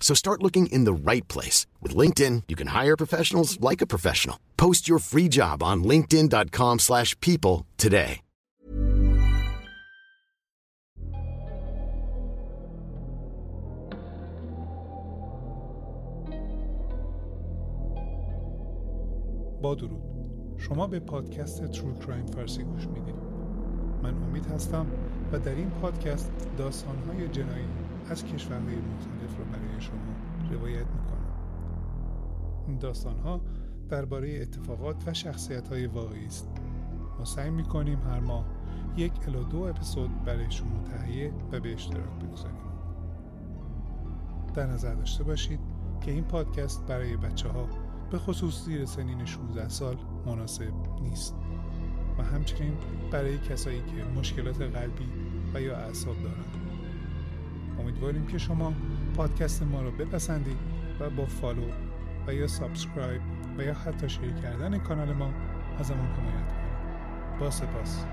So start looking in the right place. With LinkedIn, you can hire professionals like a professional. Post your free job on linkedin.com slash people today. با درود شما به پادکست ترو کرایم فارسی گوش میدید من امید هستم و در این پادکست داستانهای جنایی از کشورهای مختلف رو برای شما روایت می‌کنم. این داستانها درباره اتفاقات و شخصیت های واقعی است. ما سعی می‌کنیم هر ماه یک الا دو اپیزود برای شما تهیه و به اشتراک بگذاریم. در نظر داشته باشید که این پادکست برای بچه ها به خصوص زیر سنین 16 سال مناسب نیست و همچنین برای کسایی که مشکلات قلبی و یا اعصاب دارند. امیدواریم که شما پادکست ما را بپسندید و با فالو و یا سابسکرایب و یا حتی شیر کردن کانال ما ازمون حمایت کنید. با سپاس.